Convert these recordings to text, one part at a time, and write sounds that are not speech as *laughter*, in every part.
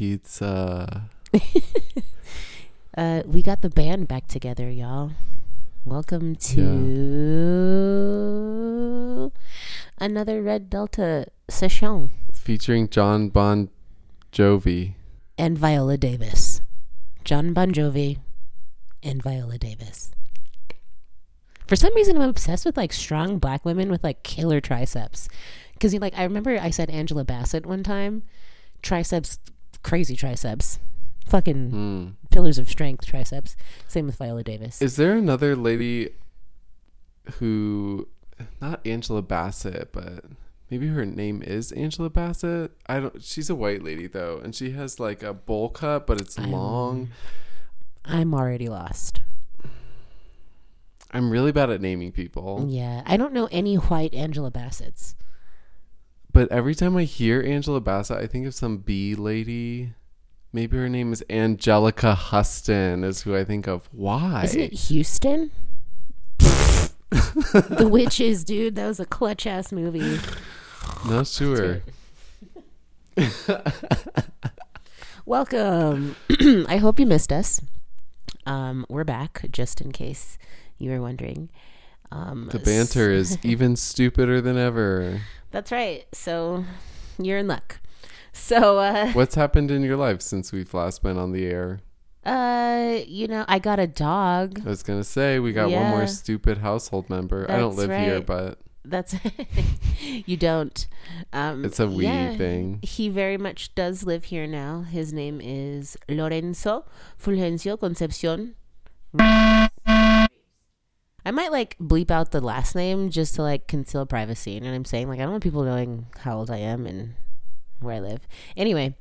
pizza. *laughs* Uh, we got the band back together, y'all. Welcome to another Red Delta session Featuring John Bon Jovi. and Viola Davis. John Bon Jovi and Viola Davis. For some reason, I'm obsessed with like strong black women with like killer triceps. Because you like I remember I said Angela Bassett one time, triceps, crazy triceps, fucking Hmm. pillars of strength triceps. Same with Viola Davis. Is there another lady who, not Angela Bassett, but maybe her name is Angela Bassett? I don't. She's a white lady though, and she has like a bowl cut, but it's I'm- long. I'm already lost. I'm really bad at naming people, Yeah, I don't know any white Angela Bassett's. But every time I hear Angela Bassett, I think of some B lady. Maybe her name is Anjelica Huston, is who I think of. Why? Isn't it Houston? *laughs* the Witches, dude. That was a clutch ass movie. Not sure. *laughs* Welcome. *clears throat* I hope you missed us. Um, we're back, just in case you were wondering. Um, The banter is even stupider than ever. That's right. So you're in luck. So, uh, *laughs* What's happened in your life since we've last been on the air? uh, you know, I got a dog. I was gonna say we got one more stupid household member. I don't That's live here, but That's *laughs* you don't. Um, it's a we yeah, thing. He very much does live here now. His name is Lorenzo Fulgencio Concepcion. I might like bleep out the last name just to like conceal privacy. You know what I'm saying? Like I don't want people knowing how old I am and where I live. Anyway,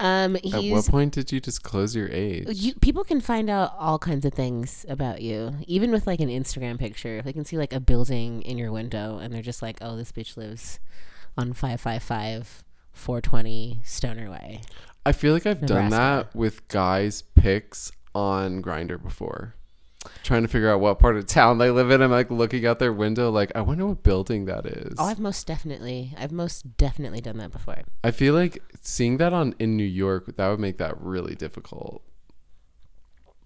um, At what point did you disclose your age? you, people can find out all kinds of things about you, even with like an Instagram picture. They can see like a building in your window, and they're just like, "Oh, this bitch lives on five five five, four twenty Stoner Way." I feel like I've done that with guys' pics on Grindr before. Trying to figure out what part of town they live in. I'm like looking out their window, like I wonder what building that is. Oh, I've most definitely, I've most definitely done that before. I feel like seeing that on in New York that would make that really difficult.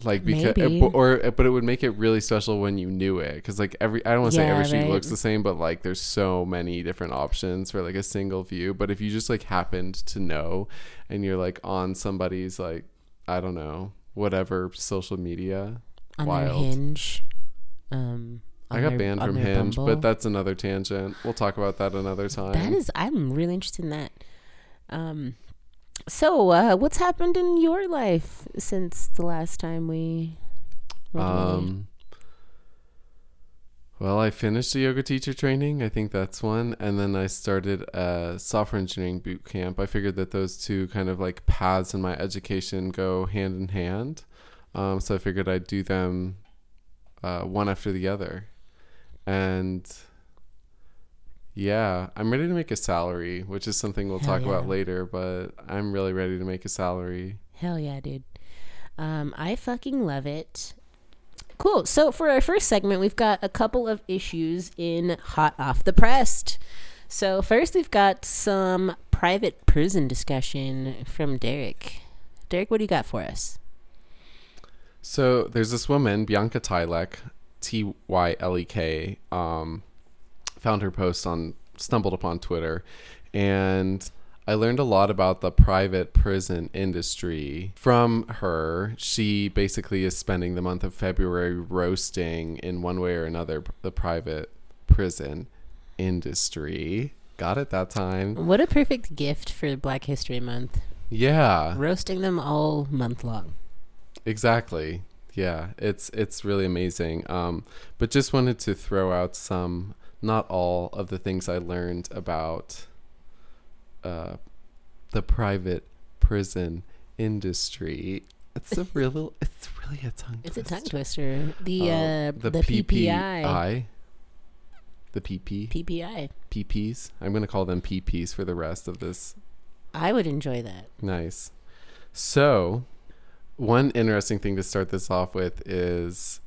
Like because Maybe. or but it would make it really special when you knew it because like every I don't want to say every street right. looks the same but like there's so many different options for like a single view but if you just like happened to know and you're like on somebody's like I don't know whatever social media On Wild. their Hinge, um, I got their- banned from Hinge Bumble. but that's another tangent we'll talk about that another time That is, I'm really interested in that. Um, so uh, what's happened in your life since the last time we? Um, well, I finished a yoga teacher training. I think that's one. And then I started a software engineering boot camp. I figured that those two kind of like paths in my education go hand in hand. Um, so I figured I'd do them uh, one after the other. And yeah, I'm ready to make a salary, which is something we'll Hell talk about later, but I'm really ready to make a salary. Hell yeah, dude. Um, I fucking love it. Cool. So for our first segment, we've got a couple of issues in hot off the pressed. So first, we've got some private prison discussion from Derek. Derek, what do you got for us? So there's this woman, Bianca Tylek, T Y L E K. Um, found her post on, stumbled upon Twitter, and I learned a lot about the private prison industry from her. She basically is spending the month of February roasting in one way or another the private prison industry. Got it that time. What a perfect gift for Black History Month. Yeah. Roasting them all month long. Exactly. Yeah, it's it's really amazing. Um, but just wanted to throw out some, not all of the things I learned about uh, the private prison industry. It's a real, it's really a tongue. It's a tongue twister. twister. The Uh, uh, the, the, PPI. PPI. The PP PPI. PPs. I'm gonna call them PPs for the rest of this I would enjoy that. Nice. So, one interesting thing to start this off with is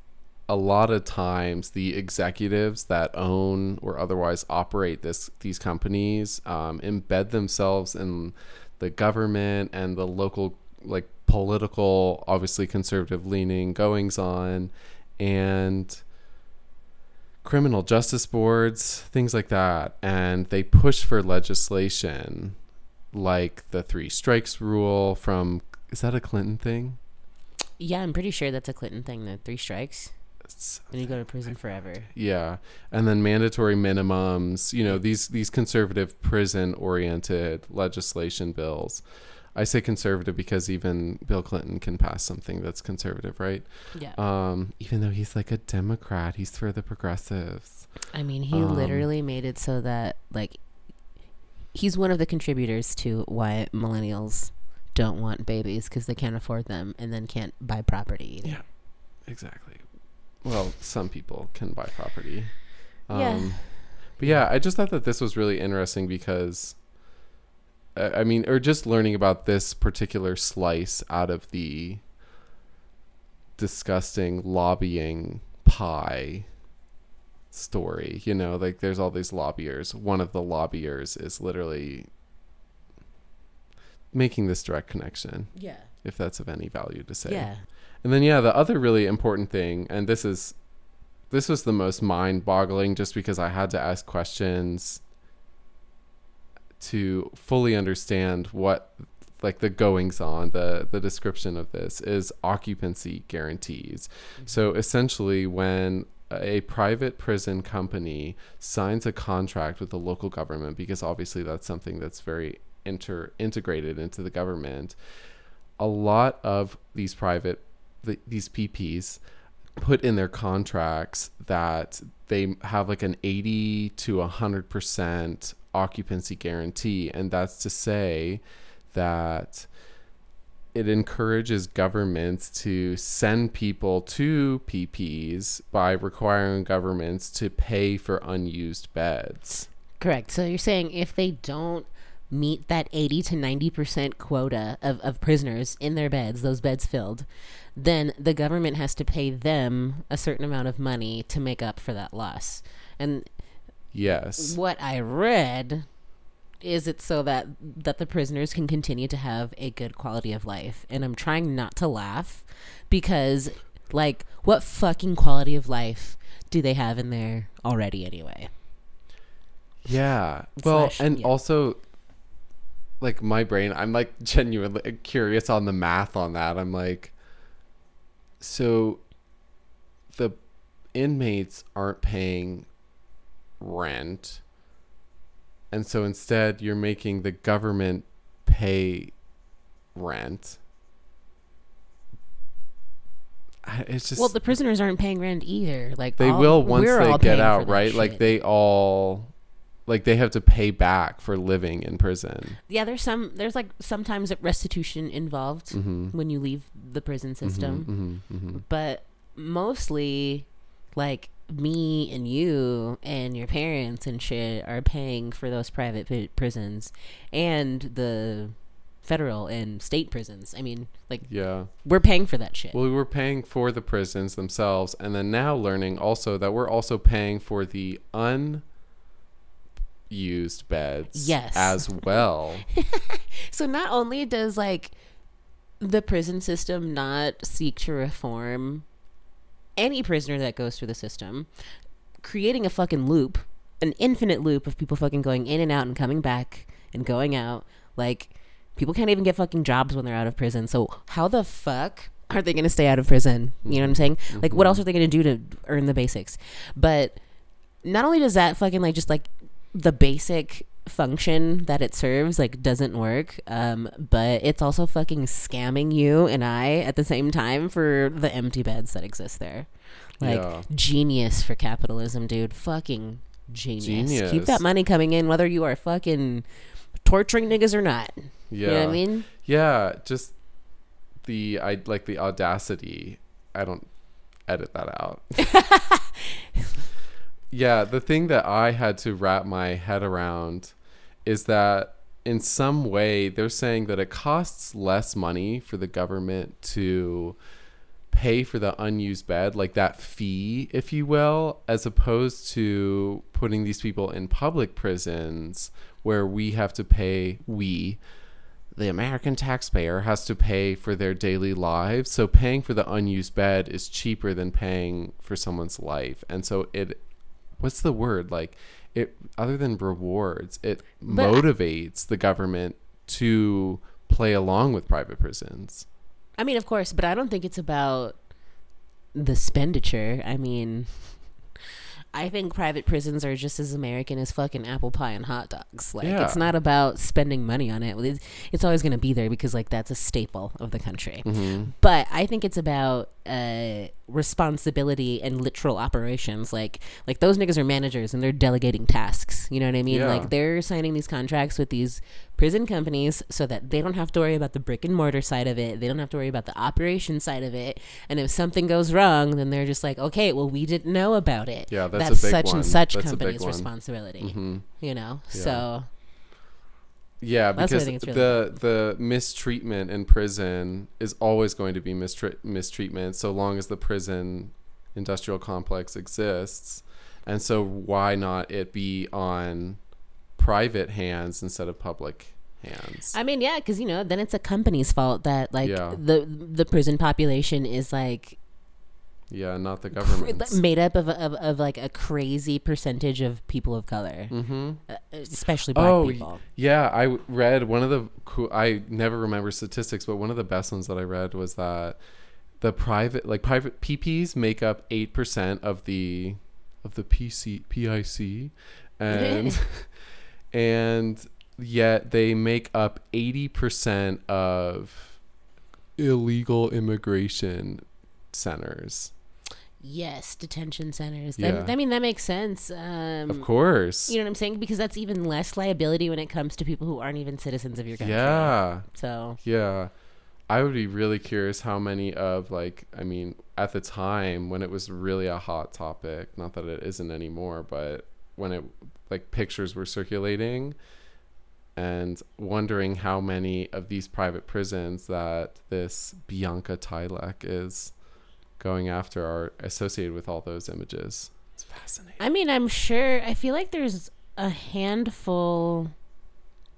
a lot of times the executives that own or otherwise operate this these companies um, embed themselves in the government and the local like political obviously conservative leaning goings on and criminal justice boards things like that. And they push for legislation like the three strikes rule from is that a clinton thing Yeah, I'm pretty sure that's a Clinton thing. The three strikes, and you go to prison forever. Yeah, and then mandatory minimums. You know these these conservative prison oriented legislation bills. I say conservative because even Bill Clinton can pass something that's conservative, right? Yeah. Um, even though he's like a Democrat, he's for the progressives. I mean, he Um, literally made it so that like he's one of the contributors to why millennials don't want babies because they can't afford them and then can't buy property. either. Yeah. Exactly. Well, some people can buy property. Um, Yeah. But yeah, I just thought that this was really interesting because, uh, I mean, or just learning about this particular slice out of the disgusting lobbying pie story. You know, like there's all these lobbyers. One of the lobbyers is literally making this direct connection, Yeah. if that's of any value to say. Yeah. And then yeah, the other really important thing, and this is this was the most mind boggling just because I had to ask questions to fully understand what like the goings on, the the description of this is occupancy guarantees. Mm-hmm. So essentially when a private prison company signs a contract with the local government because obviously that's something that's very inter integrated into the government a lot of these private the, these PPs put in their contracts that they have like an 80 to 100% occupancy guarantee and that's to say that it encourages governments to send people to PPs by requiring governments to pay for unused beds. Correct. So you're saying if they don't meet that 80 to 90% quota of, of prisoners in their beds, those beds filled, then the government has to pay them a certain amount of money to make up for that loss. And Yes. what I read is it so that that the prisoners can continue to have a good quality of life. And I'm trying not to laugh because like what fucking quality of life do they have in there already anyway? Yeah. Well, Slash- and yeah. also like my brain, I'm like *laughs* genuinely curious on the math on that. I'm like so the inmates aren't paying rent. And so instead you're making the government pay rent. It's just well, the prisoners aren't paying rent either. Like they all- will once they get out, right? Like they all like they have to pay back for living in prison. yeah. There's some. There's like sometimes restitution involved Mhm. when you leave the prison system, Mhm, mhm, mhm. but mostly, like me and you and your parents and shit are paying for those private pi- prisons and the federal and state prisons. I mean, like Yeah. we're paying for that shit. Well, we were paying for the prisons themselves, and then now learning also that we're also paying for the unused beds Yes. as well. *laughs* So not only does like the prison system not seek to reform any prisoner that goes through the system, creating a fucking loop, an infinite loop of people fucking going in and out and coming back and going out. Like people can't even get fucking jobs when they're out of prison. So how the fuck are they going to stay out of prison? You know what I'm saying? Like what mm-hmm. else are they going to do to earn the basics? But not only does that fucking like just like the basic function that it serves like doesn't work um but it's also fucking scamming you and i at the same time for the empty beds that exist there like Yeah. genius for capitalism dude fucking genius. Genius. keep that money coming in whether you are fucking torturing niggas or not Yeah. you know what i mean Yeah, just the I like the audacity. I don't edit that out. *laughs* yeah, the thing that I had to wrap my head around is that in some way they're saying that it costs less money for the government to pay for the unused bed, like that fee, if you will, as opposed to putting these people in public prisons where we have to pay, we, the American taxpayer, has to pay for their daily lives. So paying for the unused bed is cheaper than paying for someone's life. And so it, what's the word? Like, it, other than rewards, it But I- motivates the government to play along with private prisons. I mean, of course, but I don't think it's about the expenditure. I mean, I think private prisons are just as American as fucking apple pie and hot dogs. Like, Yeah. it's not about spending money on it. It's, it's always going to be there because, like, that's a staple of the country. Mm-hmm. But I think it's about uh, responsibility and literal operations. Like, like those niggas are managers and they're delegating tasks. You know what I mean? Yeah. Like, they're signing these contracts with these prison companies so that they don't have to worry about the brick and mortar side of it. They don't have to worry about the operation side of it. And if something goes wrong, then they're just like, okay, well, we didn't know about it. Yeah, that's that's such one. and such That's company's responsibility. hmm You know, Yeah. so Yeah, That's because really the the mistreatment in prison is always going to be mistreat mistreatment so long as the prison industrial complex exists. And so why not it be on private hands instead of public hands? I mean, yeah, because you know, then it's a company's fault that like Yeah. the the prison population is like yeah, not the government. made up of, of of like a crazy percentage of people of color, mm-hmm. uh, especially black Oh, people. Yeah, I read one of the cool. I never remember statistics, but one of the best ones that I read was that the private, like private PPs, make up eight percent of the of the PC PIC, and *laughs* and yet they make up eighty percent of illegal immigration centers. Yes, detention centers. Yeah. That, I mean, that makes sense. Um, Of course. You know what I'm saying? Because that's even less liability when it comes to people who aren't even citizens of your country. Yeah. So Yeah. I would be really curious how many of like I mean at the time when it was really a hot topic, not that it isn't anymore, but when it like pictures were circulating and wondering how many of these private prisons that this Bianca Tylek is going after are associated with all those images. It's fascinating. I mean, I'm sure. I feel like there's a handful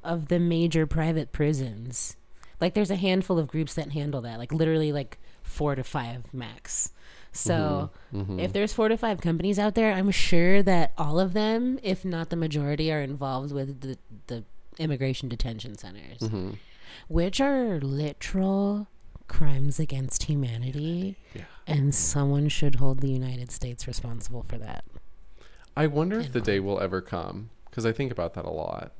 of the major private prisons. Like, there's a handful of groups that handle that. Like, literally, like four to five max. So, Mhm. if there's four to five companies out there, I'm sure that all of them, if not the majority, are involved with the the immigration detention centers, Mhm. which are literal crimes against humanity. Yeah. And someone should hold the United States responsible for that. I wonder if the day will ever come because I think about that a lot.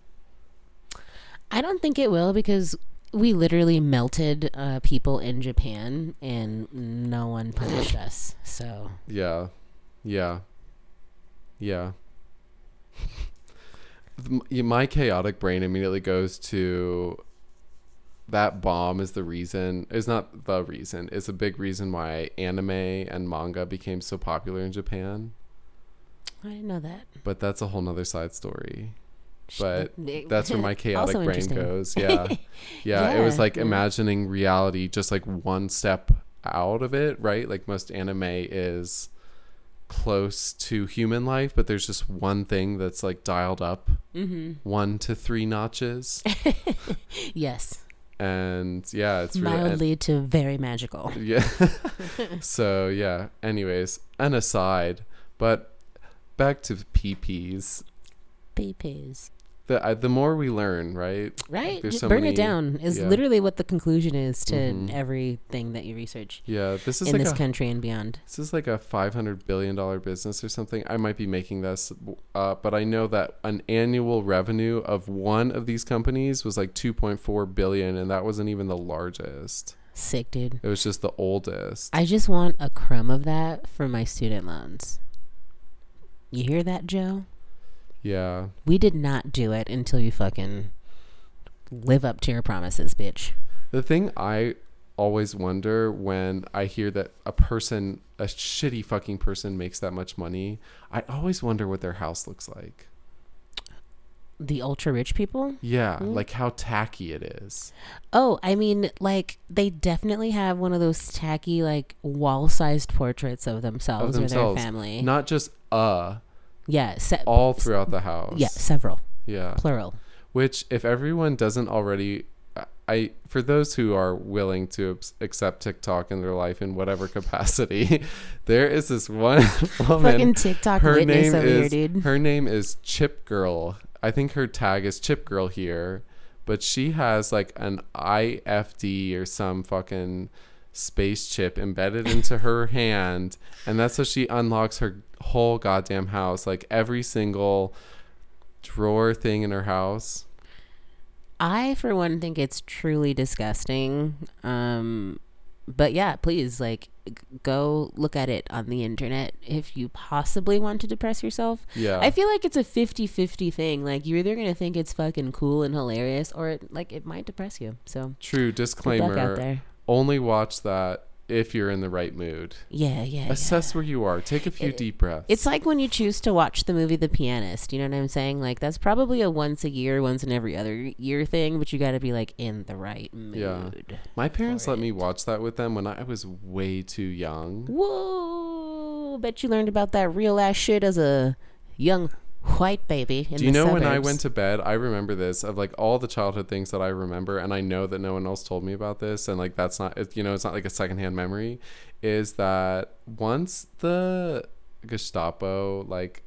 I don't think it will because we literally melted uh, people in Japan and no one punished *laughs* us. So Yeah. Yeah. Yeah. *laughs* My chaotic brain immediately goes to that bomb is the reason is not the reason it's a big reason why anime and manga became so popular in Japan. I didn't know that. but that's a whole nother side story. But *laughs* that's where my *laughs* chaotic brain goes. *laughs* Yeah. yeah it was like imagining reality just like one step out of it right? Like most anime is close to human life but there's just one thing that's like dialed up Mm-hmm. one to three notches. Yes, and yeah it's really and- mildly to very magical. *laughs* yeah *laughs* so yeah anyways an aside but back to pp's Peepees. The I, the more we learn right Right? Just so burn many- it down is yeah. literally what the conclusion is to Mhm. everything that you research yeah this is in like this a country and beyond. This is like a five hundred billion dollar business or something. I might be making this up, but I know that an annual revenue of one of these companies was like two point four billion, and that wasn't even the largest. Sick, dude. It was just the oldest. I just want a crumb of that for my student loans. You hear that, Joe? Yeah, We did not do it until you fucking live up to your promises, bitch. the thing I always wonder when I hear that a person, a shitty fucking person, makes that much money. I always wonder what their house looks like. The ultra rich people? Yeah, Mm. like how tacky it is. Oh, I mean, like they definitely have one of those tacky, like wall-sized portraits of themselves, Of or their family. Not just uh, yeah, se- all throughout the house. yeah, several, Yeah. plural. Which, if everyone doesn't already, I for those who are willing to accept TikTok in their life in whatever *laughs* capacity, there is this one *laughs* woman. Fucking TikTok her witness name over is here, dude. her name is Chip Girl. I think her tag is Chip Girl here, but she has like an IFD or some fucking space chip embedded into her hand, and that's how she unlocks her whole goddamn house, like every single drawer thing in her house. I, for one, think it's truly disgusting. Um, but yeah, please, like, g- go look at it on the internet if you possibly want to depress yourself. Yeah. I feel like it's a 50 50 thing. Like, you're either going to think it's fucking cool and hilarious, or it, like, it might depress you. So, True good luck out disclaimer. Only watch that if you're in the right mood. Yeah, yeah. yeah. Assess where you are. Take a few It- deep breaths. It's like when you choose to watch the movie The Pianist. You know what I'm saying? Like that's probably a once a year, once in every other year thing, but you got to be like in the right mood. Yeah. My parents let me watch that with them when I was way too young. Whoa! Bet you learned about that real ass shit as a young white baby. In Do you know when I went to bed? I remember this of like all the childhood things that I remember, and I know that no one else told me about this, and like that's not, it, you know, it's not like a secondhand memory. Is that once the Gestapo like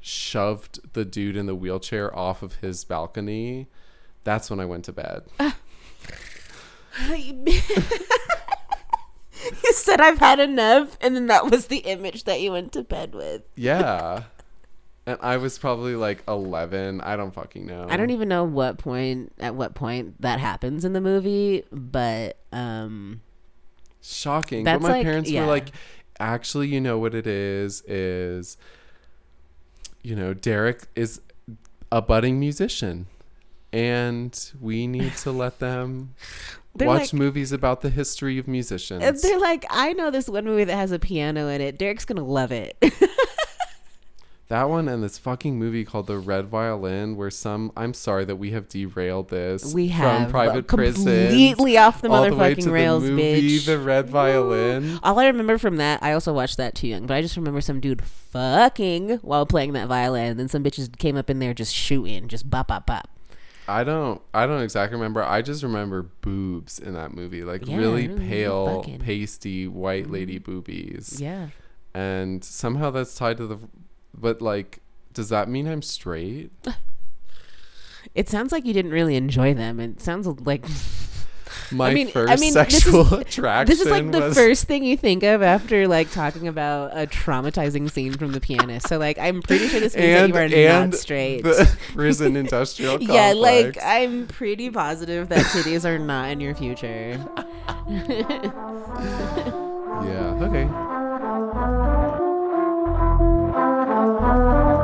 shoved the dude in the wheelchair off of his balcony? That's when I went to bed. *laughs* you said I've had enough, and then that was the image that you went to bed with. Yeah. And I was probably like 11. I don't fucking know. I don't even know what point at what point that happens in the movie, but um Shocking. That's but my like- parents yeah. were like, actually, you know what it is? Is, you know, Derek is a budding musician. And we need to let them *laughs* They're watch like- movies about the history of musicians. They're like, I know this one movie that has a piano in it. Derek's gonna love it. *laughs* That one and this fucking movie called The Red Violin, where some I'm sorry that we have derailed this we have from private prison completely off the all the motherfucking way to rails, the movie bitch. The Red Violin. All I remember from that, I also watched that too young, but I just remember some dude fucking while playing that violin, and then some bitches came up in there just shooting, just bop bop bop. I don't I don't exactly remember. I just remember boobs in that movie, like Yeah, really really pale, fucking- pasty white lady mm-hmm. boobies. Yeah. And somehow that's tied to the but like does that mean I'm straight? *laughs* It sounds like you didn't really enjoy them. It sounds like *laughs* My mean- I first mean, this is- sexual *laughs* attraction this is like the was first thing you think of after like talking about a traumatizing scene from The Pianist. So like, I'm pretty sure this means and, that you are and not straight. the prison industrial complex. yeah, like I'm pretty positive that titties are not in your future. Yeah, okay. Well, back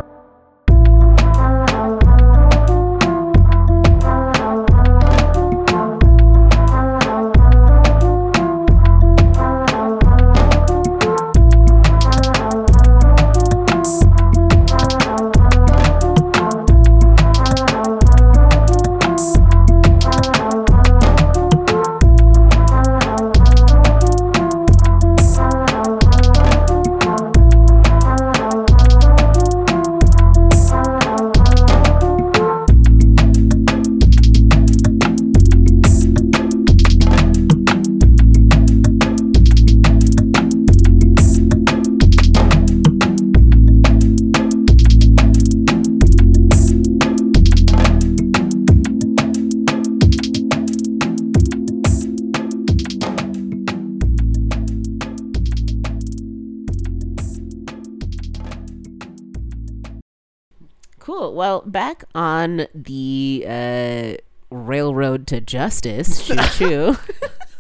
on the uh, railroad to justice, choo choo.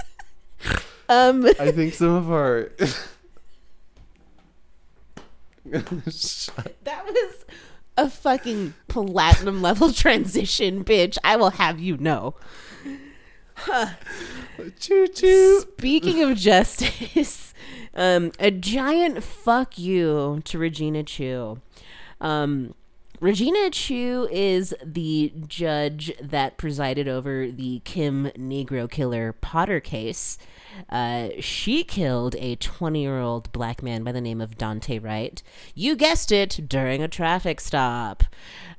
*laughs* um, I think some of our *laughs* that was a fucking platinum level transition, bitch. I will have you know. Huh. choo choo. Speaking of justice, *laughs* um, a giant fuck you to Regina Chu. Um, Regina Chu is the judge that presided over the Kim Negro killer Potter case. Uh, she killed a 20 year old black man by the name of Daunte Wright. You guessed it, during a traffic stop.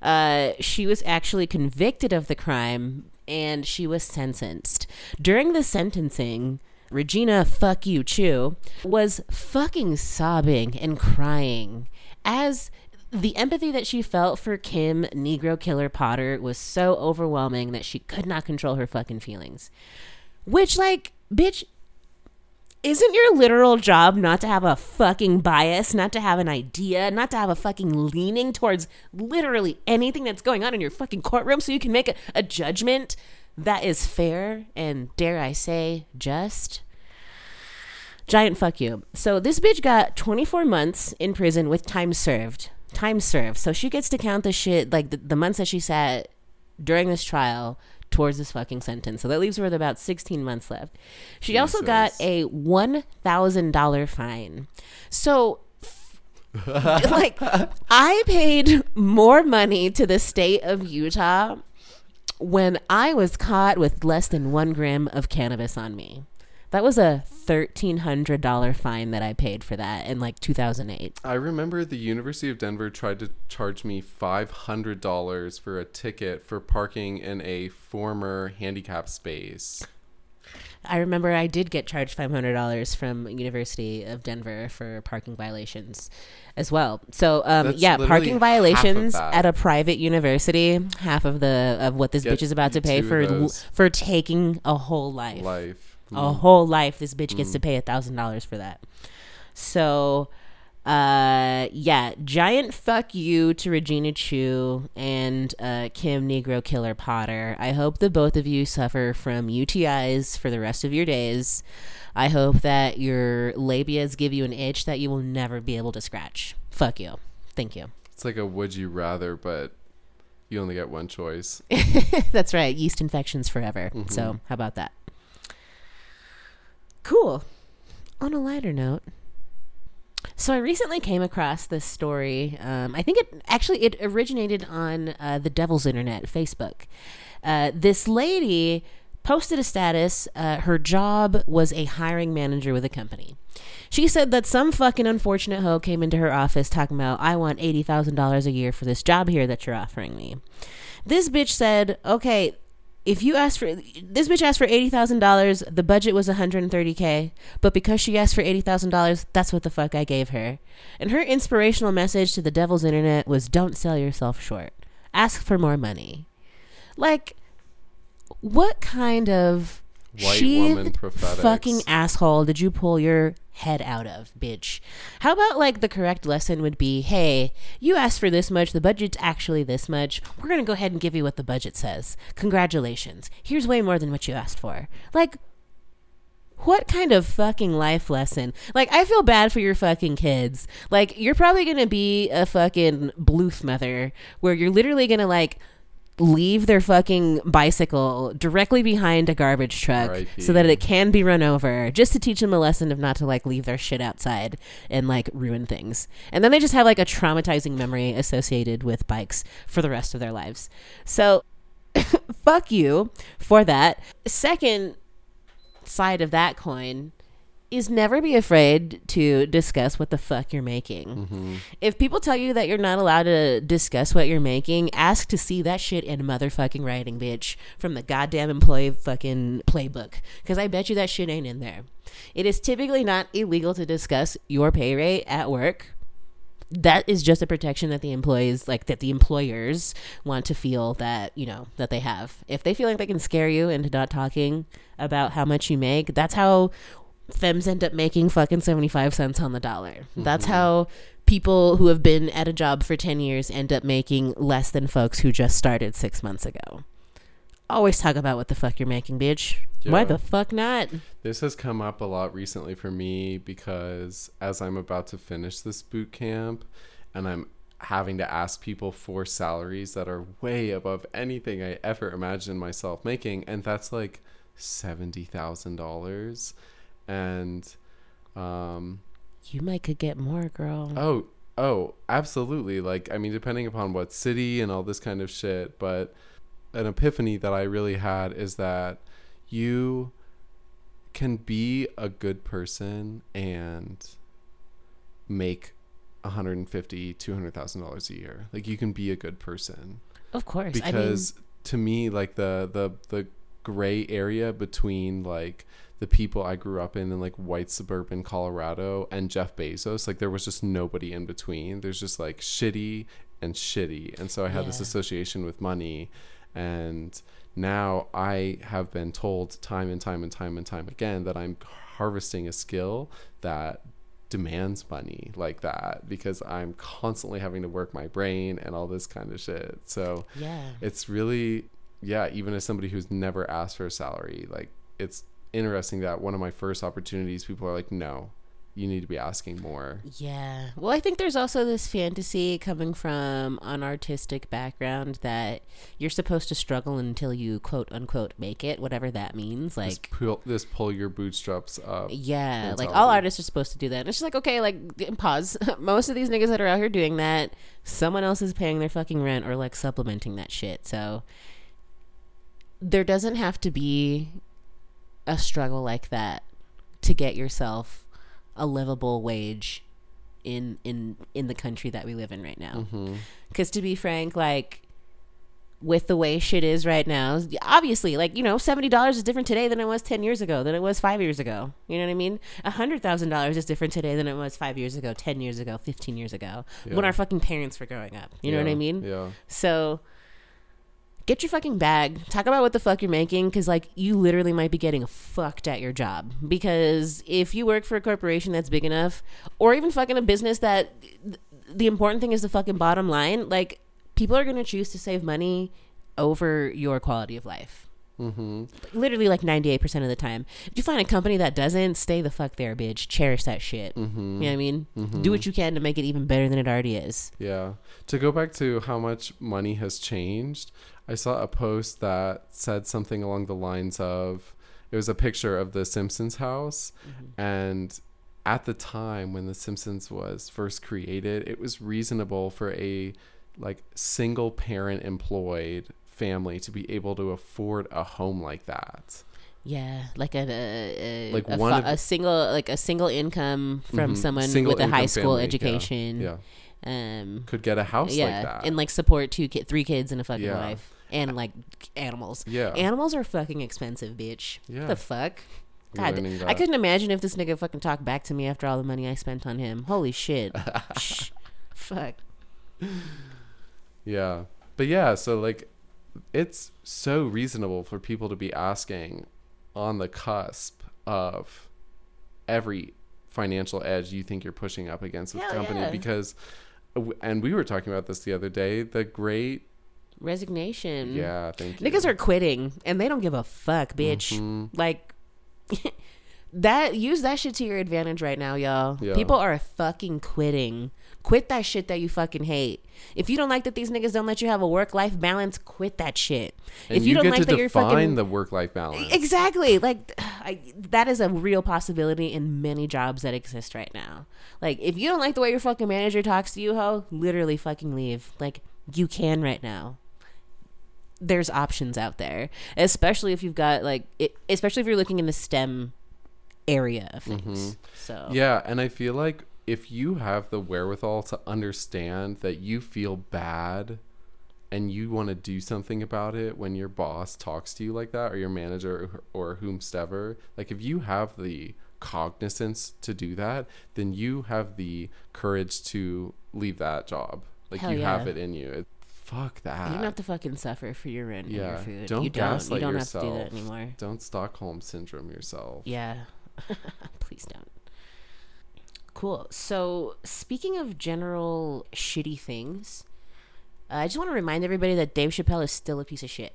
Uh, she was actually convicted of the crime and she was sentenced. During the sentencing, Regina Fuck You Chu was fucking sobbing and crying as the empathy that she felt for Kim Negro Killer Potter was so overwhelming that she could not control her fucking feelings. Which, like, bitch, isn't your literal job not to have a fucking bias, not to have an idea, not to have a fucking leaning towards literally anything that's going on in your fucking courtroom so you can make a, a judgment that is fair and, dare I say, just? Giant fuck you. So this bitch got 24 months in prison with time served. Time served. So she gets to count the shit, like the, the months that she sat during this trial towards this fucking sentence. So that leaves her with about 16 months left. She also got a $1,000 fine. So *laughs* like I paid more money to the state of Utah when I was caught with less than 1 gram of cannabis on me. That was a thirteen hundred dollar fine that I paid for that in like two thousand eight. I remember the University of Denver tried to charge me five hundred dollars for a ticket for parking in a former handicap space. I remember I did get charged five hundred dollars from University of Denver for parking violations as well. So um, yeah, parking violations at a private university, half of the of what this bitch is about to pay for those. for taking a whole life. Life. A whole life this bitch gets to pay a thousand dollars for that. So uh yeah giant fuck you to regina chu and uh kim negro killer potter. I hope that both of you suffer from utis for the rest of your days. I hope that your labias give you an itch that you will never be able to scratch. Fuck you. Thank you. It's like a would you rather, but you only get one choice. *laughs* That's right. Yeast infections forever. So, how about that? Cool. On a lighter note, so I recently came across this story. Um, I think it actually it originated on uh, the Devil's Internet, Facebook. Uh, this lady posted a status. Uh, her job was a hiring manager with a company. She said that some fucking unfortunate hoe came into her office talking about, "I want eighty thousand dollars a year for this job here that you're offering me." This bitch said, "Okay, if you asked for this bitch asked for eighty thousand dollars, the budget was one hundred and thirty k. But because she asked for eighty thousand dollars, that's what the fuck I gave her. And her inspirational message to the devil's internet was, "Don't sell yourself short. Ask for more money." Like, what kind of White sheathed woman prophetics. fucking asshole did you pull your head out of, bitch? How about like the correct lesson would be, hey, you asked for this much, the budget's actually this much. We're gonna go ahead and give you what the budget says. Congratulations. Here's way more than what you asked for. Like what kind of fucking life lesson? Like, I feel bad for your fucking kids. Like, you're probably gonna be a fucking bloof mother where you're literally gonna, like, leave their fucking bicycle directly behind a garbage truck R.I.P.. so that it can be run over just to teach them a lesson of not to like leave their shit outside and like ruin things. And then they just have like a traumatizing memory associated with bikes for the rest of their lives. So *coughs* fuck you for that. Second side of that coin is never be afraid to discuss what the fuck you're making. Mm-hmm. If people tell you that you're not allowed to discuss what you're making, ask to see that shit in motherfucking writing, bitch, from the goddamn employee fucking playbook. Because I bet you that shit ain't in there. It is typically not illegal to discuss your pay rate at work that is just a protection that the employees like that the employers want to feel that you know that they have if they feel like they can scare you into not talking about how much you make that's how femmes end up making fucking 75 cents on the dollar. Mm-hmm. That's how people who have been at a job for 10 years end up making less than folks who just started six months ago. Always talk about what the fuck you're making bitch. Why the fuck not? This has come up a lot recently for me because as I'm about to finish this boot camp and I'm having to ask people for salaries that are way above anything I ever imagined myself making, and that's like seventy thousand dollars. And um you might could get more girl oh Oh, absolutely. Like, I mean, depending upon what city and all this kind of shit, but an epiphany that I really had is that you can be a good person and make 150 200,000 dollars a year. Like you can be a good person Of course. because to me like the the the gray area between like the people I grew up in in like white suburban Colorado and Jeff Bezos like there was just nobody in between there's just like shitty and shitty and so I had this association with money and now I have been told time and time and time and time again that I'm harvesting a skill that demands money like that because I'm constantly having to work my brain and all this kind of shit. So yeah. it's really yeah even as somebody who's never asked for a salary like it's interesting that one of my first opportunities people are like no you need to be asking more Yeah. Well, I think there's also this fantasy coming from an artistic background that you're supposed to struggle until you quote unquote make it, whatever that means. this Like, pull, this pull your bootstraps up yeah, like all artists are supposed to do that. And it's just like, okay, like, *laughs* pause. *laughs* Most of these niggas that are out here doing that, someone else is paying their fucking rent or like supplementing that shit. So there doesn't have to be a struggle like that to get yourself a livable wage in in in the country that we live in right now. Mm-hmm. Because to be frank like with the way shit is right now obviously like you know $70 is different today than it was 10 years ago than it was 5 years ago. You know what i mean? $100000 is different today than it was 5 years ago 10 years ago 15 years ago when our fucking parents were growing up. You know what i mean? Yeah. So get your fucking bag. Talk about what the fuck you're making because, like, you literally might be getting fucked at your job. Because if you work for a corporation that's big enough, or even fucking a business that th- the important thing is the fucking bottom line, like, people are going to choose to save money over your quality of life. mm-hmm Literally, like 98% of the time. If you find a company that doesn't, stay the fuck there, bitch. Cherish that shit. mm-hmm You know what I mean? Do what you can to make it even better than it already is. Yeah. To go back to how much money has changed, I saw a post that said something along the lines of it was a picture of the Simpsons house and at the time when the Simpsons was first created, it was reasonable for a like single parent employed family to be able to afford a home like that. Yeah, like a, a, a Like a, one fa- of- a single like a single income from Mhm. someone with a high school family, yeah, education. Yeah. Um, Could get a house yeah, like that. and like support two ki- three kids and a fucking Yeah. wife and like animals. yeah. Animals are fucking expensive, bitch. Yeah. The fuck. God, I couldn't imagine if this nigga fucking talked back to me after all the money I spent on him. Holy shit. *laughs* Shh. Fuck. Yeah. But yeah, so like it's so reasonable for people to be asking on the cusp of every financial edge you think you're pushing up against with Hell the company yeah. because and we were talking about this the other day, the great Resignation. yeah, thank you. Niggas are quitting and they don't give a fuck, bitch. Mhm. Like *laughs* that use that shit to your advantage right now, y'all. Yeah. People are fucking quitting. Quit that shit that you fucking hate. If you don't like that these niggas don't let you have a work life balance, quit that shit. and if you, don't get like that you're fucking the work life balance. Exactly. Like *sighs* I, that is a real possibility in many jobs that exist right now. Like if you don't like the way your fucking manager talks to you, ho, literally fucking leave. Like you can right now. There's options out there, especially if you've got like, it, especially if you're looking in the STEM area of things. So Mm-hmm. Yeah, and I feel like if you have the wherewithal to understand that you feel bad and you want to do something about it when your boss talks to you like that or your manager or, or whomstever, like if you have the cognizance to do that, then you have the courage to leave that job. Like Hell you have it in you. It, fuck that. you don't have to fucking suffer for your rent and your food. Don't you don't. You don't have to do that yourself. anymore. Don't Stockholm syndrome yourself. Yeah. *laughs* Please don't. Cool. So, speaking of general shitty things, uh, I just want to remind everybody that Dave Chappelle is still a piece of shit.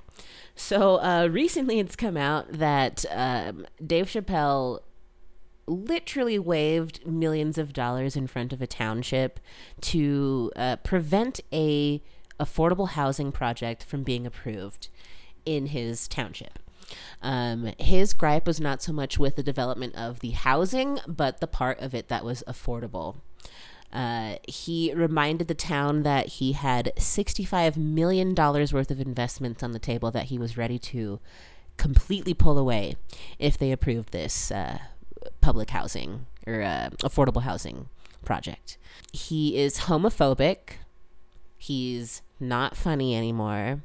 So, uh, recently it's come out that um, Dave Chappelle literally waved millions of dollars in front of a township to uh, prevent a affordable housing project from being approved in his township. Um, his gripe was not so much with the development of the housing, but the part of it that was affordable. Uh, he reminded the town that he had $65 million worth of investments on the table that he was ready to completely pull away if they approved this uh, public housing or uh, affordable housing project. He is homophobic. He's not funny anymore.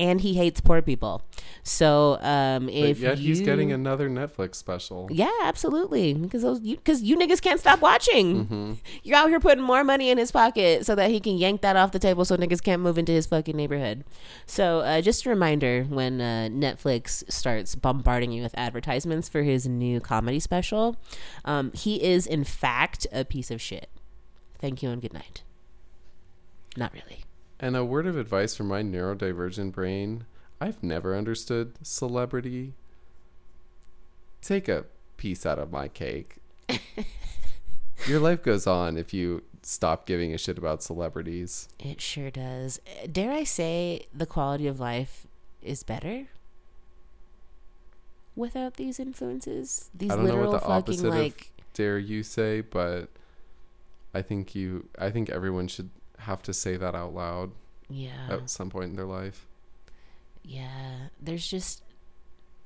And he hates poor people. So um, But if yet he's getting another Netflix special. yeah, absolutely. Because those you because you niggas can't stop watching. hmm You're out here putting more money in his pocket so that he can yank that off the table so niggas can't move into his fucking neighborhood. So uh, just a reminder when uh, Netflix starts bombarding you with advertisements for his new comedy special, um, he is in fact a piece of shit. Thank you and good night. Not really. And a word of advice from my neurodivergent brain I've never understood celebrity. Take a piece out of my cake. *laughs* Your life goes on if you stop giving a shit about celebrities. It sure does. Dare I say the quality of life is better without these influences? These I don't know literal what the fucking opposite of like dare you say, but I think you I think everyone should have to say that out loud yeah. at some point in their life. Yeah, there's just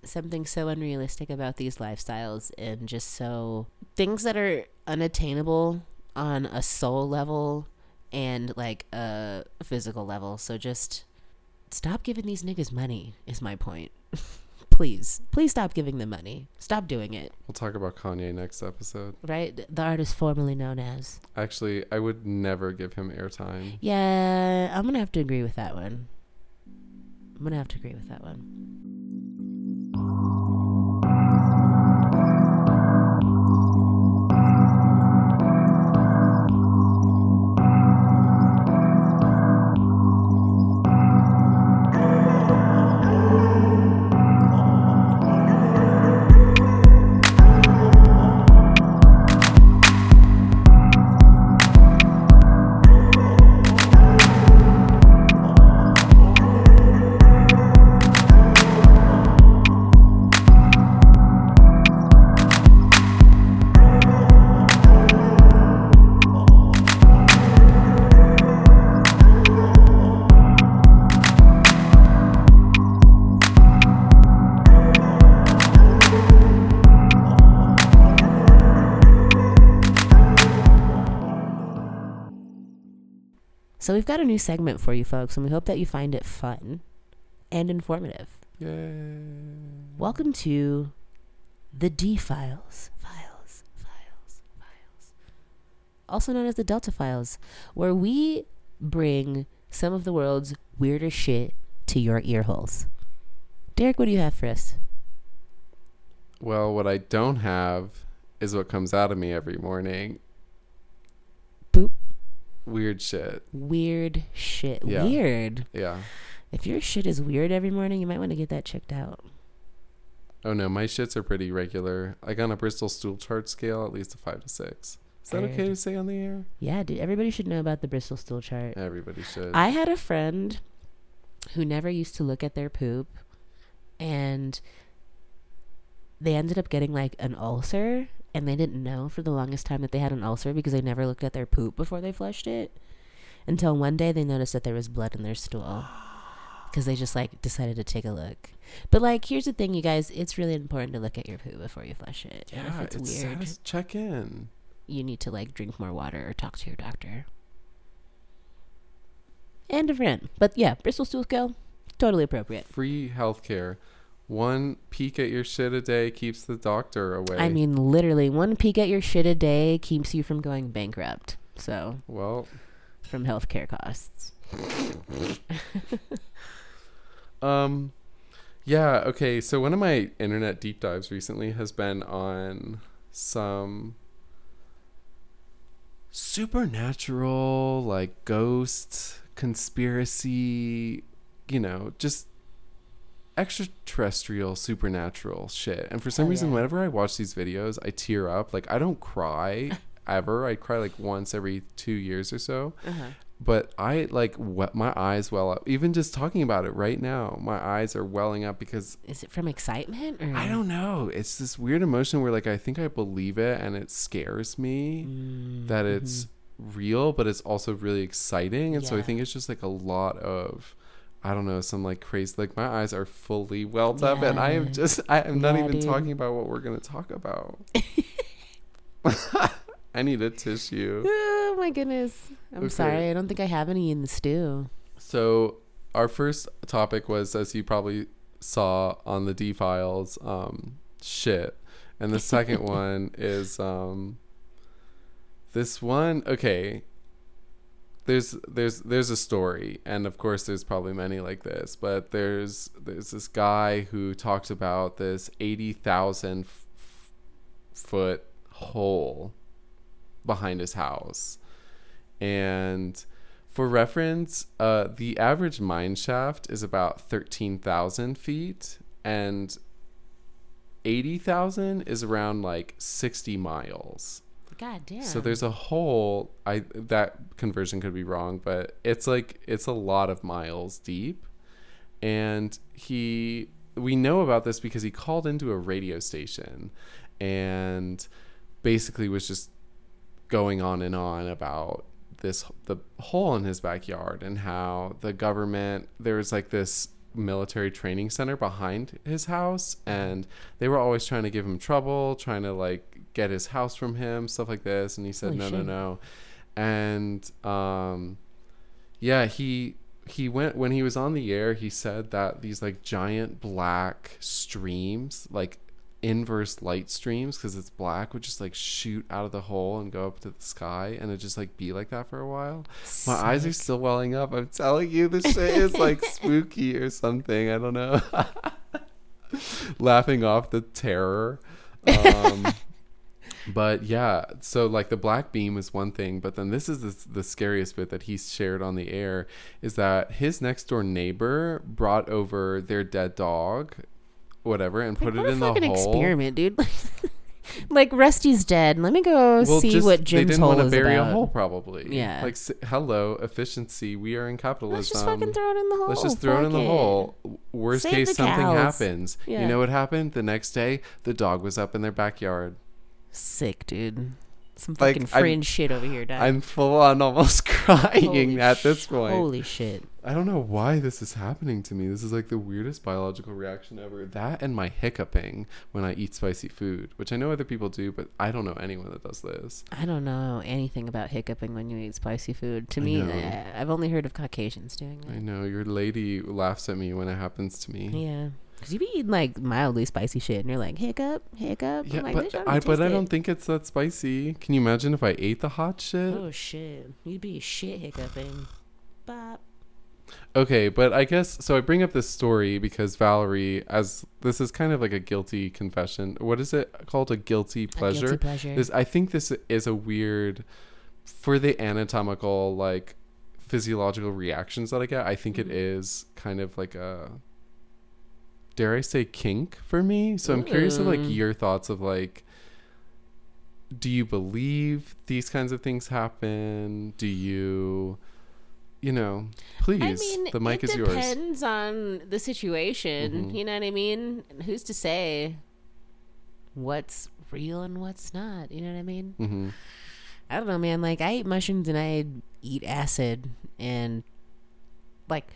something so unrealistic about these lifestyles and just so things that are unattainable on a soul level and like a physical level. So just stop giving these niggas money is my point. *laughs* please, please stop giving them money. Stop doing it. We'll talk about Kanye next episode. Right? The artist formerly known as. Actually, I would never give him airtime. Yeah, I'm gonna have to agree with that one. I'm gonna have to agree with that one. So we've got a new segment for you folks, and we hope that you find it fun and informative. Yay. Welcome to the D Files. Files, files, files. Also known as the Delta Files, where we bring some of the world's weirdest shit to your ear holes. Derek, what do you have for us? Well, what I don't have is what comes out of me every morning. Weird shit. Weird shit. Yeah. Weird. Yeah. If your shit is weird every morning, you might want to get that checked out. Oh no, my shits are pretty regular. Like on a Bristol stool chart scale, at least a five to six. Is that okay to say on the air? Yeah, dude. Everybody should know about the Bristol stool chart. Everybody should. I had a friend who never used to look at their poop, and they ended up getting like an ulcer, and they didn't know for the longest time that they had an ulcer because they never looked at their poop before they flushed it. Until one day they noticed that there was blood in their stool. *sighs* Because they just like decided to take a look. But like, here's the thing, you guys. It's really important to look at your poo before you flush it. yeah, if it's, it's weird, check in. you need to like drink more water or talk to your doctor. End of rant. But yeah, Bristol stool scale, totally appropriate. Free healthcare. One peek at your shit a day keeps the doctor away. I mean, literally, one peek at your shit a day keeps you from going bankrupt. So, well, from healthcare costs. *laughs* Um, yeah. Okay. So one of my internet deep dives recently has been on some supernatural, like ghost conspiracy. You know, just extraterrestrial, supernatural shit. And for some Hell reason, yeah. whenever I watch these videos, I tear up. Like I don't cry *laughs* ever. I cry like once every two years or so Uh-huh. but I like what my eyes well up. Even just talking about it right now, my eyes are welling up because Is it from excitement or I don't know. It's this weird emotion where like I think I believe it and it scares me Mm, that it's real, but it's also really exciting. And so I think it's just like a lot of I don't know, some like crazy like my eyes are fully welled up and I am just I am not Yeah, even dude. talking about what we're gonna talk about. *laughs* I need a tissue. Oh my goodness. I'm Okay. sorry. I don't think I have any in the stew. So our first topic was, as you probably saw on the D files, um, shit, and the second *laughs* one is um, this one. Okay, there's there's there's a story, and of course there's probably many like this, but there's there's this guy who talks about this eighty thousand f- foot hole behind his house, and for reference, uh, the average mine shaft is about 13,000 feet, and 80,000 is around like 60 miles. God damn. So there's a hole. I that conversion could be wrong, but it's like it's a lot of miles deep. And he, we know about this because he called into a radio station, and basically was just going on and on about this the hole in his backyard and how the government there was like this military training center behind his house and they were always trying to give him trouble trying to like get his house from him stuff like this. And he said Holy no shit. no. No and um yeah he he went when he was on the air he said that these like giant black streams like inverse light streams because it's black would just like shoot out of the hole and go up to the sky. And it just like be like that for a while. My eyes are still welling up. I'm telling you this shit is like *laughs* spooky or something. I don't know. *laughs* Laughing off the terror. Um *laughs* but yeah so like the black beam is one thing but then this is the, the scariest bit that he's shared on the air is that his next door neighbor brought over their dead dog whatever and Like, put it in the hole experiment, dude. *laughs* like Rusty's dead. Let me go see just- what they didn't want to bury about. a hole probably Yeah. like hello efficiency we are in capitalism Let's just fucking throw it in the hole. Let's just throw it in the Fuck hole. Worst Save case, something cows. happens. Yeah. You know what happened? The next day, the dog was up in their backyard. Sick, dude. Some Like, fucking I'm- fringe shit over here, dog. I'm full on almost *laughs* crying Holy at this point. Holy shit. I don't know why this is happening to me. This is like the weirdest biological reaction ever. That and my hiccuping when I eat spicy food, which I know other people do, but I don't know anyone that does this. I don't know anything about hiccuping when you eat spicy food. To I me. I, uh, I've only heard of Caucasians doing it. I know your lady laughs at me when it happens to me. Yeah. Because you be eating like mildly spicy shit and you're like, hiccup, hiccup. Yeah, like, but "Bitch, I don't but I don't it." think it's that spicy. Can you imagine if I ate the hot shit? Oh, shit. You'd be shit hiccuping. Bop. Okay, but I guess so. I bring up this story because Valerie, as this is kind of like a guilty confession. What is it called? A guilty A pleasure. guilty pleasure. This, I think this is a weird for the anatomical, like physiological reactions that I get. I think it Mhm. is kind of like a dare I say kink for me. So I'm curious of like your thoughts of like. Do you believe these kinds of things happen? Do you, you know, please, I mean, the mic is yours. depends on the situation. Mhm. You know what I mean? Who's to say what's real and what's not? You know what I mean? hmm I don't know, man. Like I eat mushrooms and I eat acid, and like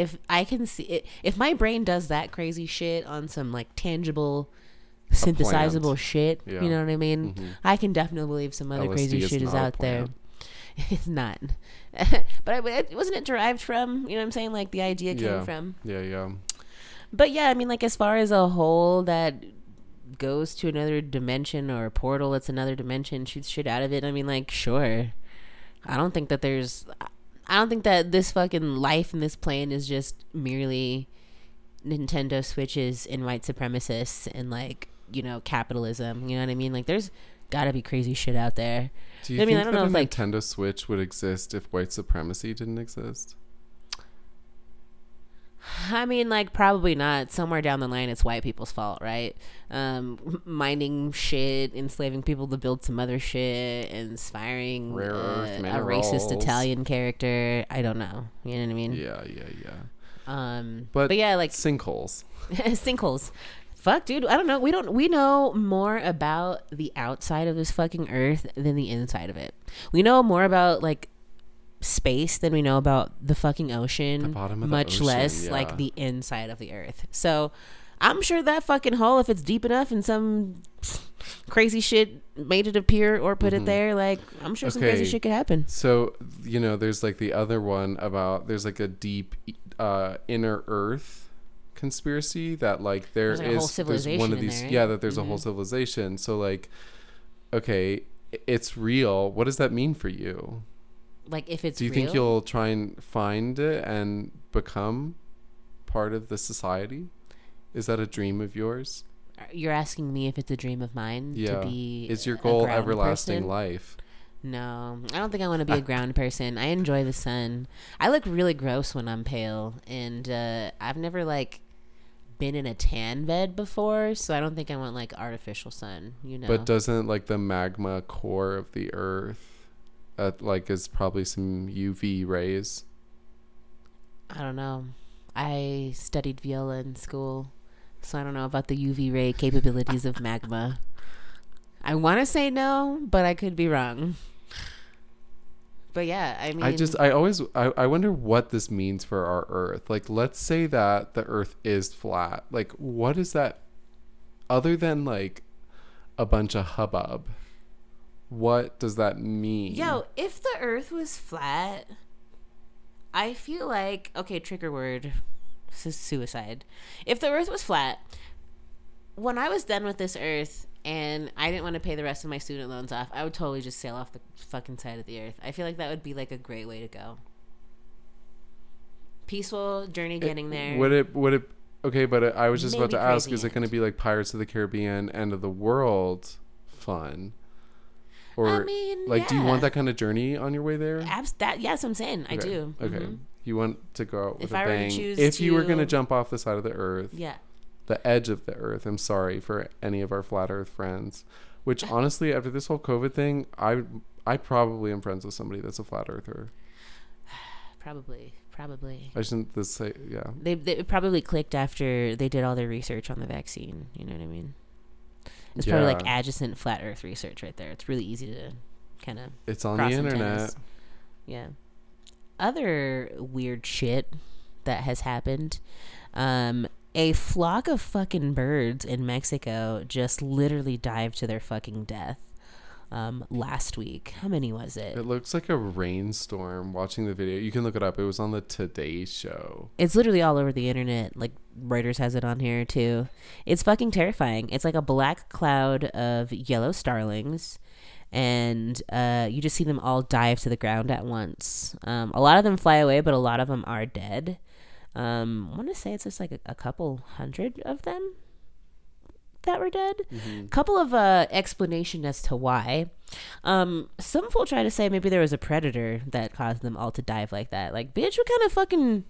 if I can see it, if my brain does that crazy shit on some like tangible, synthesizable shit, Yeah. you know what I mean? hmm I can definitely believe some other LSD crazy is shit is out there. *laughs* it's not, *laughs* but I, it, wasn't it derived from? You know what I'm saying? Like the idea came Yeah. from. Yeah, yeah. But yeah, I mean, like as far as a hole that goes to another dimension or a portal that's another dimension shoots shit out of it. I mean, like sure. I don't think that there's. I don't think that this fucking life in this plane is just merely Nintendo Switches and white supremacists and like you know capitalism. You know what I mean? Like there's got to be crazy shit out there. Do you I mean, think I don't that know a if, like- Nintendo Switch would exist if white supremacy didn't exist? I mean, like probably not. Somewhere down the line, it's white people's fault, right? Um, *laughs* mining shit, enslaving people to build some other shit, inspiring Rare uh, a racist. Italian character. I don't know. You know what I mean? Yeah, yeah, yeah. Um, But but, yeah, like Sinkholes. *laughs* sinkholes. Fuck, dude. I don't know. We don't. We know more about the outside of this fucking earth than the inside of it. We know more about like space than we know about the fucking ocean. The bottom of the much ocean, less yeah. like the inside of the earth. So, I'm sure that fucking hole, if it's deep enough and some crazy shit made it appear or put it there, like I'm sure some crazy Mm-hmm. Shit could happen. So you know, there's like the other one about there's like a deep uh, inner Earth conspiracy that like there There's, like, a whole is- there's one of these there, right? Mm-hmm. yeah that there's a whole civilization. So like, okay, it's real. What does that mean for you? Like if it's Do you real, think you'll try and find it and become part of the society? Is that a dream of yours? you're asking me if it's a dream of mine Yeah. to be Is your goal everlasting person? life? No, I don't think I want to be a *laughs* ground person. I enjoy the sun. I look really gross when I'm pale, and uh, I've never like been in a tan bed before, so I don't think I want like artificial sun. You know, But doesn't like the magma core of the earth, uh, like is probably some UV rays? I don't know. I studied viola in school, so I don't know about the UV ray capabilities of magma. I want to say no, but I could be wrong. But yeah, I mean, I just I always I, I wonder what this means for our earth. Like let's say that the earth is flat. Like what is that other than like a bunch of hubbub? What does that mean? Yo, if the earth was flat, I feel like okay, trigger word this is suicide. If the earth was flat, when I was done with this earth and I didn't want to pay the rest of my student loans off, I would totally just sail off the fucking side of the earth. I feel like that would be like a great way to go. Peaceful journey It- getting there. Would it would it okay, but uh, I was just about to ask is it going to be like Pirates of the Caribbean end of the world fun? Or I mean, like do you want that kind of journey on your way there? Abs- that yes, I'm saying I do. Okay. Mhm. You want to go out with If a I were to bang. choose if you were going to to- jump off the side of the earth, Yeah. the edge of the earth. I'm sorry for any of our flat earth friends. Which *laughs* honestly, after this whole COVID thing, I I probably am friends with somebody that's a flat earther. *sighs* Probably. Probably. I shouldn't this say yeah. They, they probably clicked after they did all their research on the vaccine. You know what I mean? It's probably like adjacent flat Earth research right there. It's really easy to kind of It's on the internet. antennas. yeah. Other weird shit that has happened. Um, a flock of fucking birds in Mexico just literally dived to their fucking death. Um, last week. How many was it? It looks like a rainstorm. Watching the video, you can look it up. It was on the Today Show. It's literally all over the internet. Like Reuters has it on here too. It's fucking terrifying. It's like a black cloud of yellow starlings, and uh, you just see them all dive to the ground at once. Um, a lot of them fly away, but a lot of them are dead. Um, I want to say it's just like a, a couple hundred of them that were dead. A Couple of uh, explanation as to why. Um, some people try to say maybe there was a predator that caused them all to dive like that. Like, bitch, what kind of fucking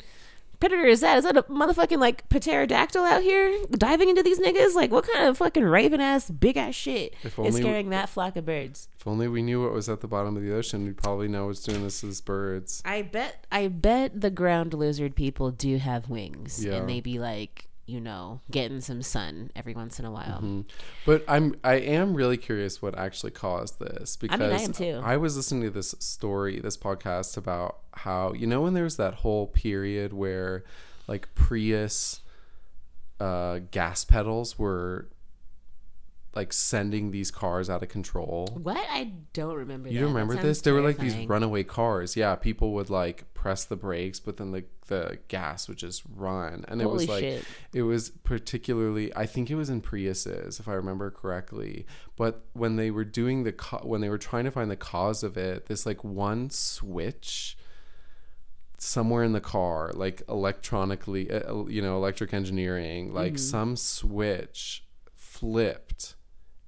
predator is that? Is that a motherfucking like pterodactyl out here diving into these niggas? Like, what kind of fucking raven ass, big ass shit is scaring that flock of birds? If only we knew what was at the bottom of the ocean, we'd probably know what's doing this as birds. I bet, I bet the ground lizard people do have wings, Yeah. and they be like, you know, getting some sun every once in a while. Mm-hmm. But I'm I am really curious what actually caused this I because mean, I am too. I was listening to this story, this podcast about how you know when there was that whole period where like Prius uh, gas pedals were like sending these cars out of control. What? I don't remember. You that. don't That remember sounds this? They were like these runaway cars. Yeah, people would like press the brakes, but then the the gas would just run, and it was like shit. it was particularly. I think it was in Priuses, if I remember correctly. But when they were doing the co- when they were trying to find the cause of it, this like one switch somewhere in the car, like electronically, uh, you know, electric engineering, like Mm-hmm. some switch flipped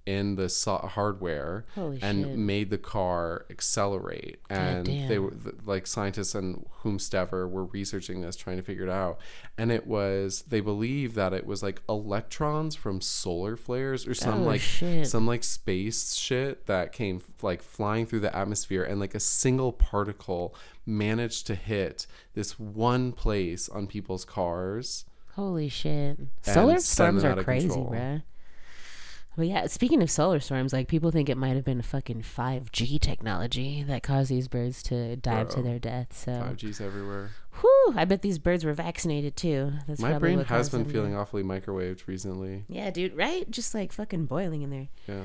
in the so- hardware Holy and shit. made the car accelerate and they were like scientists and whomstever were researching this trying to figure it out and it was they believe that it was like electrons from solar flares or some Oh, like shit. some like space shit that came like flying through the atmosphere and like a single particle managed to hit this one place on people's cars Holy shit. Solar storms are crazy, bruh. But yeah, speaking of solar storms, like people think it might have been fucking 5G technology that caused these birds to dive to their death. So, 5G's everywhere. whew, I bet these birds were vaccinated too. That's My brain has been feeling awfully microwaved recently. Yeah, dude, right? Just like fucking boiling in there. Yeah.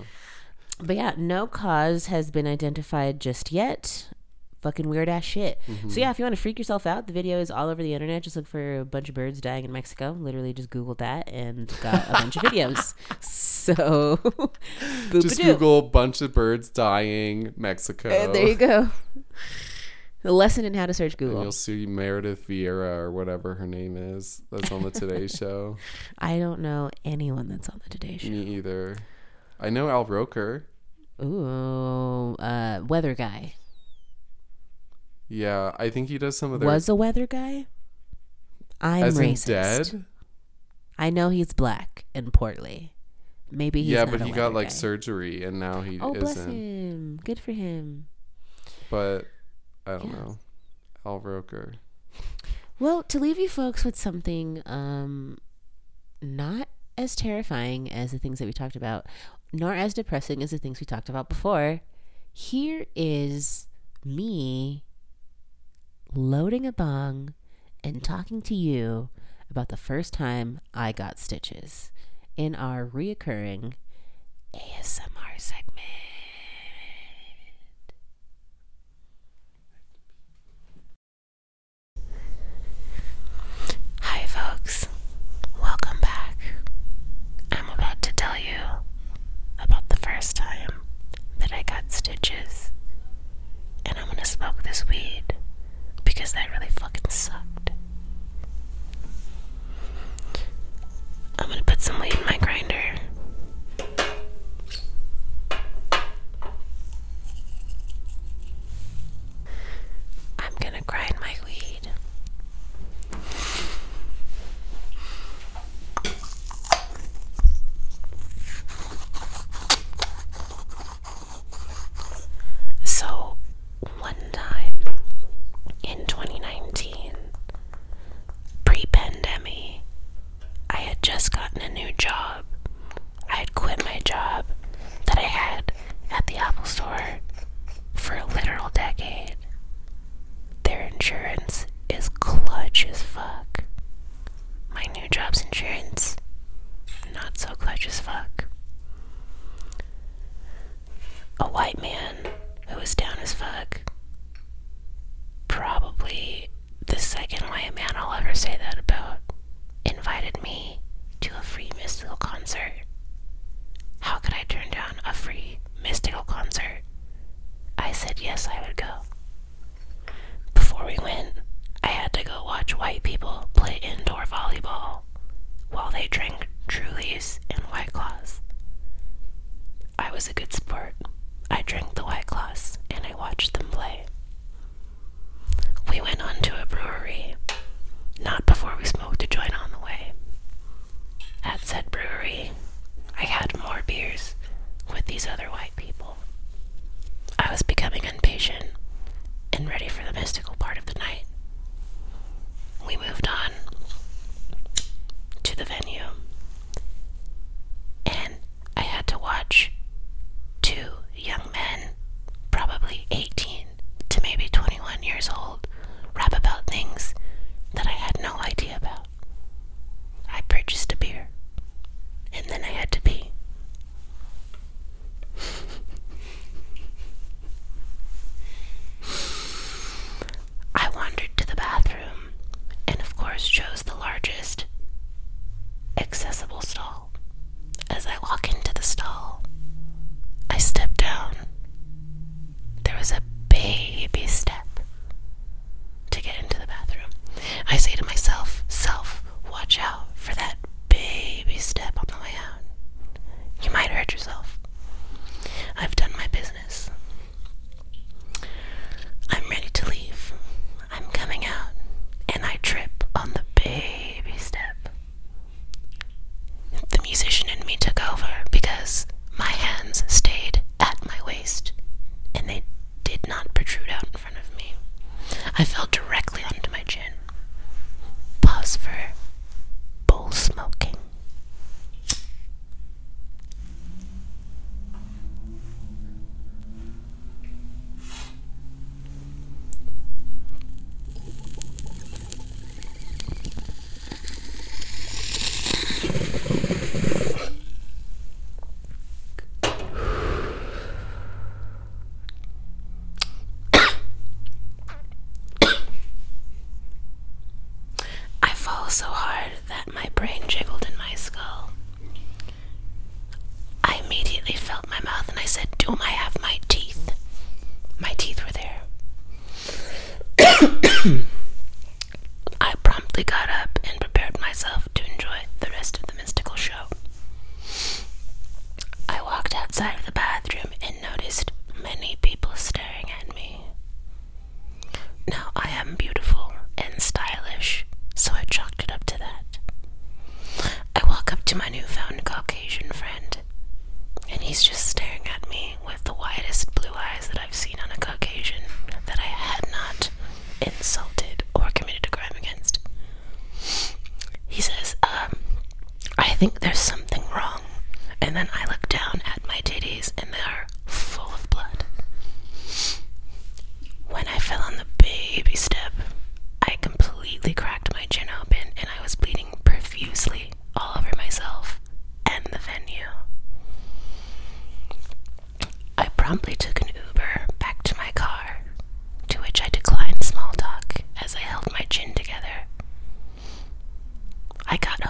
But yeah, no cause has been identified just yet. Fucking weird ass shit. Mm-hmm. So yeah, if you want to freak yourself out, the video is all over the internet. Just look for a bunch of birds dying in Mexico. Literally, just googled that and got a bunch of videos. *laughs* So, *laughs* Just. Google bunch of birds dying Mexico. And there you go. The lesson in how to search And Google. you'll see Meredith Vieira or whatever her name is. That's on the Today *laughs* Show. I don't know anyone that's on the Today Show. Me either. I know Al Roker. Ooh, uh, weather guy Yeah, I think he does some of their was a weather guy. I'm as racist. dead. I know he's black and portly. Maybe he's yeah, but he got weather like guy. surgery and now he Oh, bless isn't. him. Good for him. But I don't Yeah. know. Al Roker. Well, to leave you folks with something um not as terrifying as the things that we talked about, nor as depressing as the things we talked about before, here is me loading a bong and talking to you about the first time I got stitches in our reoccurring ASMR segment.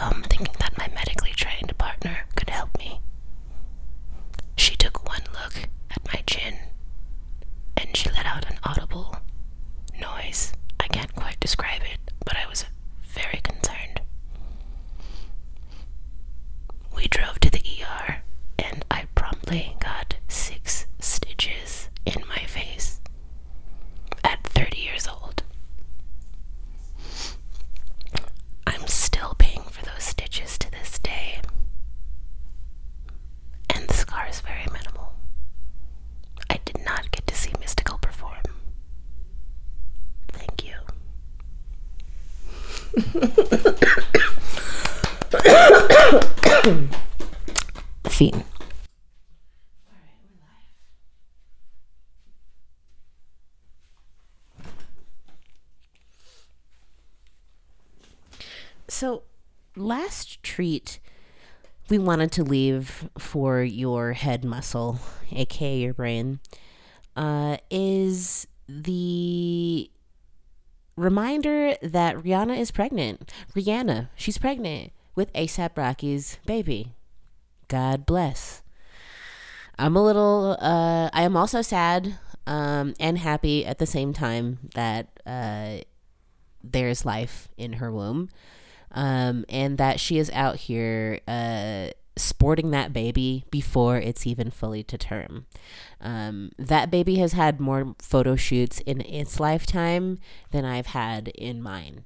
Home thinking that my medically trained partner could help me. She took one look at my chin and she let out an audible noise. I can't quite describe it, but I was very concerned. We drove to the ER, and I promptly got six stitches in my face at 30 years old. I'm still paying for those stitches to this day, and the scar is very minimal. I did not get to see Mystikal perform. Thank you. Fiend. So, last treat we wanted to leave for your head muscle, aka your brain, uh, is the reminder that Rihanna is pregnant. Rihanna, she's pregnant with ASAP Rocky's baby. God bless. I'm a little, uh, I am also sad um, and happy at the same time that uh, there's life in her womb um, and that she is out here uh, sporting that baby before it's even fully to term. Um, that baby has had more photo shoots in its lifetime than I've had in mine.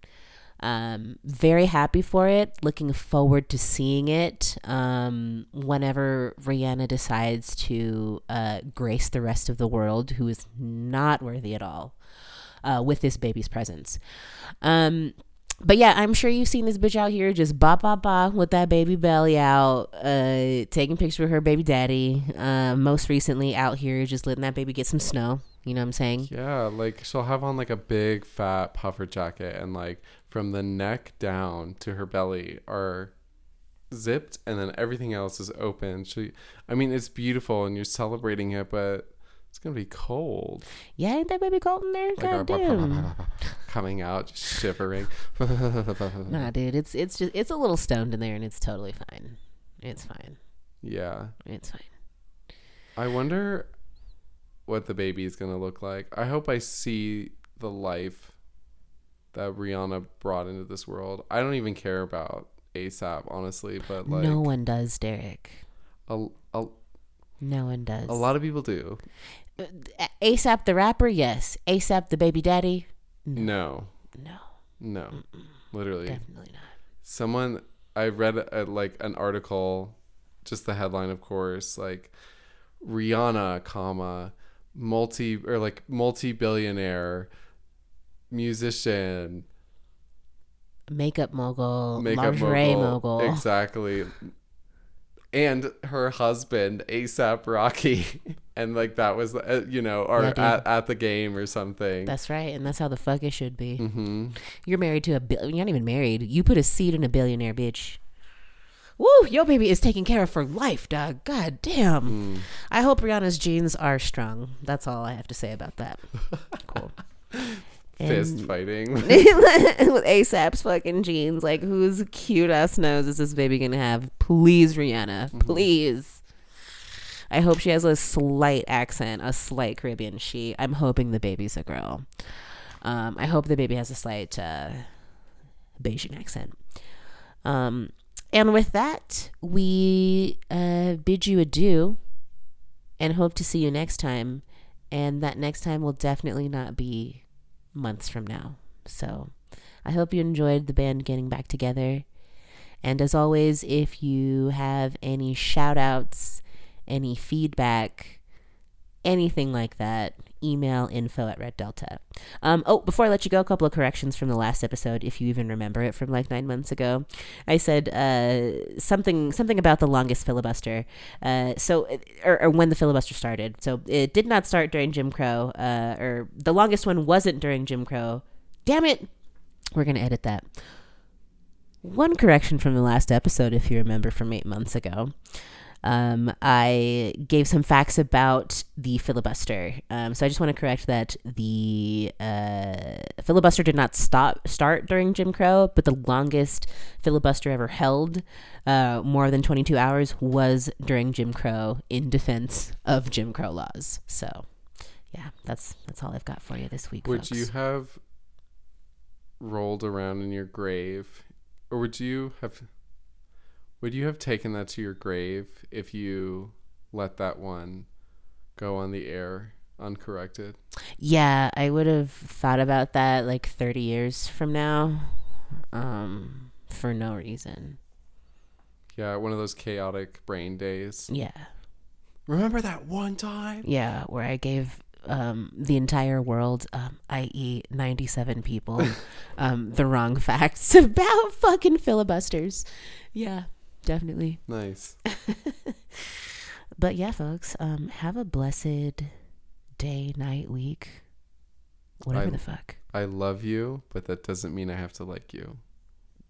Um, very happy for it. Looking forward to seeing it um, whenever Rihanna decides to uh, grace the rest of the world, who is not worthy at all, uh, with this baby's presence. Um, but yeah, I'm sure you've seen this bitch out here just ba ba ba with that baby belly out, uh, taking pictures with her baby daddy. Uh, most recently out here just letting that baby get some snow. You know what I'm saying? Yeah, like she'll have on like a big fat puffer jacket and like from the neck down to her belly are zipped and then everything else is open. She I mean it's beautiful and you're celebrating it, but gonna be cold. Yeah, ain't that baby cold in there? Like *laughs* coming out, just shivering. *laughs* Nah, dude, it's it's just it's a little stoned in there, and it's totally fine. It's fine. yeah. It's fine. I wonder what the baby is gonna look like. I hope I see the life that Rihanna brought into this world. I don't even care about ASAP, honestly, but like no one does, Derek. a, a, No one does. a lot of people do. ASAP the rapper, yes. ASAP the baby daddy, No, no, no, literally. definitely not. Someone I read a, like an article, just the headline, of course, like Rihanna, comma multi or like multi billionaire musician Makeup mogul, makeup lingerie mogul. mogul. Exactly. And her husband, ASAP Rocky. *laughs* and like that was, uh, you know, or Yeah, at, at the game or something. That's right, and that's how the fuck it should be. hmm You're married to a bill. You're not even married. You put a seed in a billionaire, bitch. Woo! Your baby is taken care of for life, dog. God damn. Mm. I hope Rihanna's genes are strong. That's all I have to say about that. *laughs* Cool. *laughs* Fist fighting. *laughs* with ASAP's fucking jeans. Like, whose cute ass nose is this baby gonna have? Please, Rihanna. Please. I hope she has a slight accent, a slight Caribbean she. I'm hoping the baby's a girl. Um, I hope the baby has a slight uh, Bajan accent. Um, and with that, we uh, bid you adieu and hope to see you next time. And that next time will definitely not be months from now. So I hope you enjoyed the band getting back together. And as always, if you have any shout outs, any feedback, anything like that, email info at Red Delta. Um, oh, before I let you go, a couple of corrections from the last episode, if you even remember it from like nine months ago. I said uh, something something about the longest filibuster. Uh, so, or, or when the filibuster started. So it did not start during Jim Crow, uh, or the longest one wasn't during Jim Crow. Damn it! We're gonna edit that. One correction from the last episode, if you remember from eight months ago. Um, I gave some facts about the filibuster. Um, so I just want to correct that the uh, filibuster did not stop start during Jim Crow, but the longest filibuster ever held, uh, more than 22 hours, was during Jim Crow in defense of Jim Crow laws. So, yeah, that's that's all I've got for you this week. Would folks. you have rolled around in your grave, or would you have? Would you have taken that to your grave if you let that one go on the air uncorrected? Yeah, I would have thought about that like 30 years from now, um, for no reason. Yeah, one of those chaotic brain days. Yeah. Remember that one time? Yeah, where I gave um, the entire world, um, i.e., 97 people, *laughs* um, the wrong facts *laughs* about fucking filibusters. Yeah, definitely. Nice. *laughs* But yeah, folks, um, have a blessed day, night, week, whatever I- the fuck. I love you, but that doesn't mean I have to like you.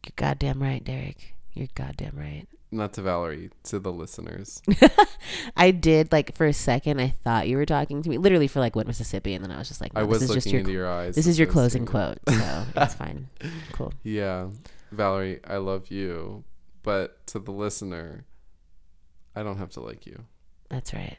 You're goddamn right, Derek. You're goddamn right. Not to Valerie, to the listeners. *laughs* I did like for a second. I thought you were talking to me, literally for like what Mississippi, and then I was just like, I no, was this is looking just your into your eyes. this is your closing quote, so it's fine. *laughs* Cool. Yeah. Valerie, I love you, but to the listener, I don't have to like you. That's right.